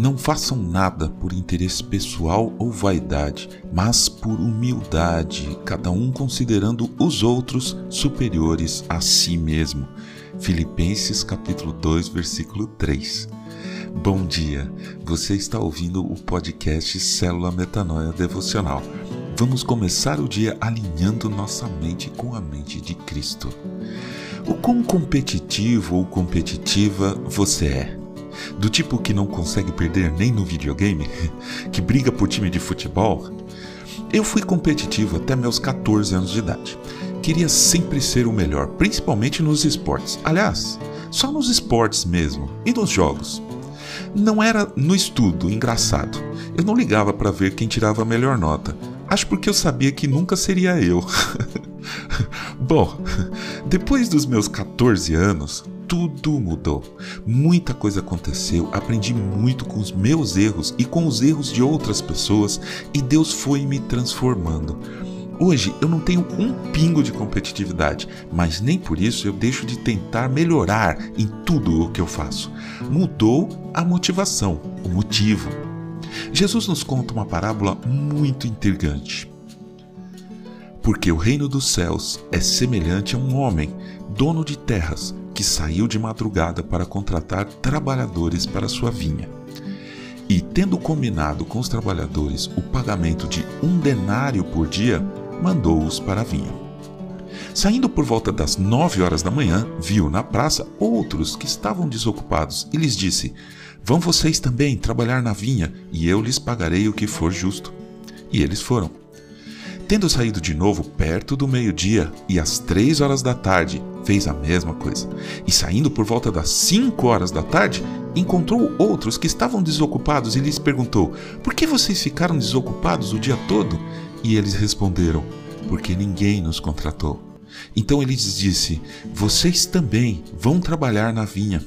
Não façam nada por interesse pessoal ou vaidade, mas por humildade, cada um considerando os outros superiores a si mesmo. Filipenses capítulo 2, versículo 3. Bom dia. Você está ouvindo o podcast Célula Metanoia Devocional. Vamos começar o dia alinhando nossa mente com a mente de Cristo. O quão competitivo ou competitiva você é? Do tipo que não consegue perder nem no videogame? Que briga por time de futebol? Eu fui competitivo até meus 14 anos de idade. Queria sempre ser o melhor, principalmente nos esportes. Aliás, só nos esportes mesmo e nos jogos. Não era no estudo, engraçado. Eu não ligava para ver quem tirava a melhor nota. Acho porque eu sabia que nunca seria eu. Bom, depois dos meus 14 anos, tudo mudou. Muita coisa aconteceu, aprendi muito com os meus erros e com os erros de outras pessoas e Deus foi me transformando. Hoje eu não tenho um pingo de competitividade, mas nem por isso eu deixo de tentar melhorar em tudo o que eu faço. Mudou a motivação, o motivo. Jesus nos conta uma parábola muito intrigante. Porque o reino dos céus é semelhante a um homem, dono de terras, que saiu de madrugada para contratar trabalhadores para sua vinha. E, tendo combinado com os trabalhadores o pagamento de um denário por dia, mandou-os para a vinha. Saindo por volta das nove horas da manhã, viu na praça outros que estavam desocupados e lhes disse: Vão vocês também trabalhar na vinha, e eu lhes pagarei o que for justo. E eles foram. Tendo saído de novo perto do meio-dia e às três horas da tarde, fez a mesma coisa. E saindo por volta das cinco horas da tarde, encontrou outros que estavam desocupados e lhes perguntou: Por que vocês ficaram desocupados o dia todo? E eles responderam: Porque ninguém nos contratou. Então ele lhes disse: Vocês também vão trabalhar na vinha.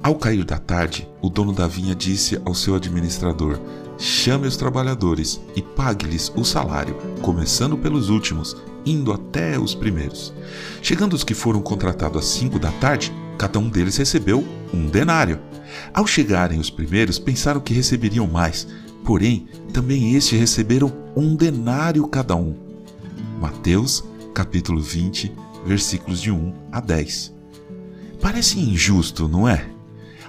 Ao cair da tarde, o dono da vinha disse ao seu administrador: Chame os trabalhadores e pague-lhes o salário, começando pelos últimos, indo até os primeiros. Chegando os que foram contratados às cinco da tarde, cada um deles recebeu um denário. Ao chegarem os primeiros, pensaram que receberiam mais, porém, também estes receberam um denário cada um. Mateus, capítulo 20, versículos de 1 a 10. Parece injusto, não é?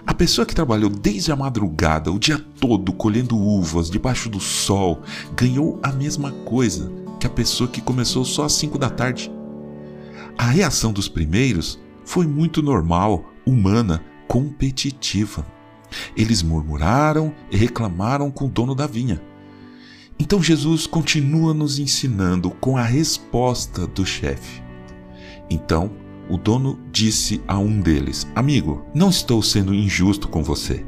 A pessoa que trabalhou desde a madrugada, o dia todo, colhendo uvas debaixo do sol, ganhou a mesma coisa que a pessoa que começou só às 5 da tarde. A reação dos primeiros foi muito normal, humana, competitiva. Eles murmuraram e reclamaram com o dono da vinha. Então Jesus continua nos ensinando com a resposta do chefe. Então, o dono disse a um deles: Amigo, não estou sendo injusto com você.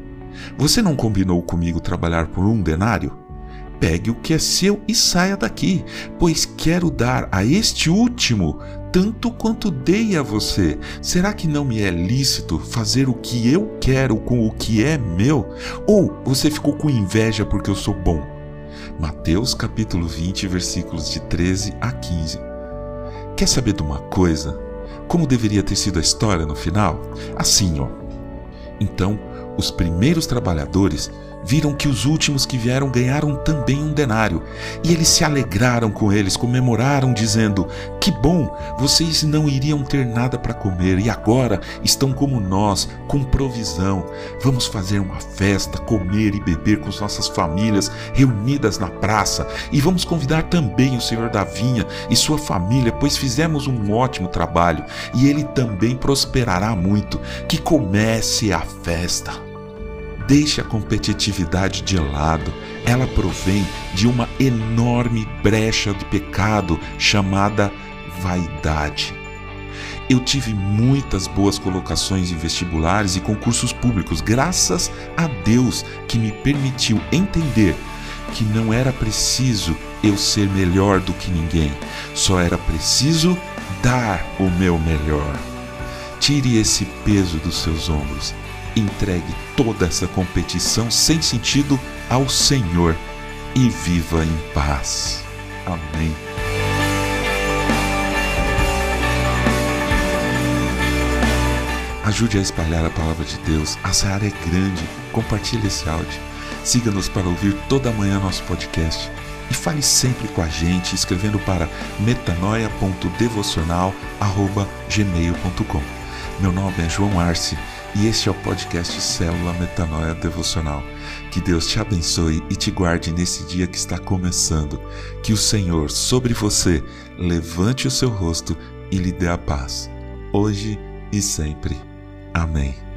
Você não combinou comigo trabalhar por um denário? Pegue o que é seu e saia daqui, pois quero dar a este último tanto quanto dei a você. Será que não me é lícito fazer o que eu quero com o que é meu? Ou você ficou com inveja porque eu sou bom? Mateus capítulo 20, versículos de 13 a 15. Quer saber de uma coisa? Como deveria ter sido a história no final? Assim, ó. Então, os primeiros trabalhadores viram que os últimos que vieram ganharam também um denário, e eles se alegraram com eles, comemoraram, dizendo: Que bom, vocês não iriam ter nada para comer e agora estão como nós, com provisão. Vamos fazer uma festa, comer e beber com as nossas famílias reunidas na praça, e vamos convidar também o Senhor da vinha e sua família, pois fizemos um ótimo trabalho e ele também prosperará muito. Que comece a festa. Deixe a competitividade de lado, ela provém de uma enorme brecha de pecado chamada vaidade. Eu tive muitas boas colocações em vestibulares e concursos públicos, graças a Deus que me permitiu entender que não era preciso eu ser melhor do que ninguém, só era preciso dar o meu melhor. Tire esse peso dos seus ombros entregue toda essa competição sem sentido ao Senhor e viva em paz. Amém. Ajude a espalhar a palavra de Deus. A seara é grande. Compartilhe esse áudio. Siga-nos para ouvir toda manhã nosso podcast. E fale sempre com a gente escrevendo para metanoia.devocional.gmail.com. Meu nome é João Arce e este é o podcast Célula Metanoia Devocional. Que Deus te abençoe e te guarde nesse dia que está começando. Que o Senhor sobre você levante o seu rosto e lhe dê a paz, hoje e sempre. Amém.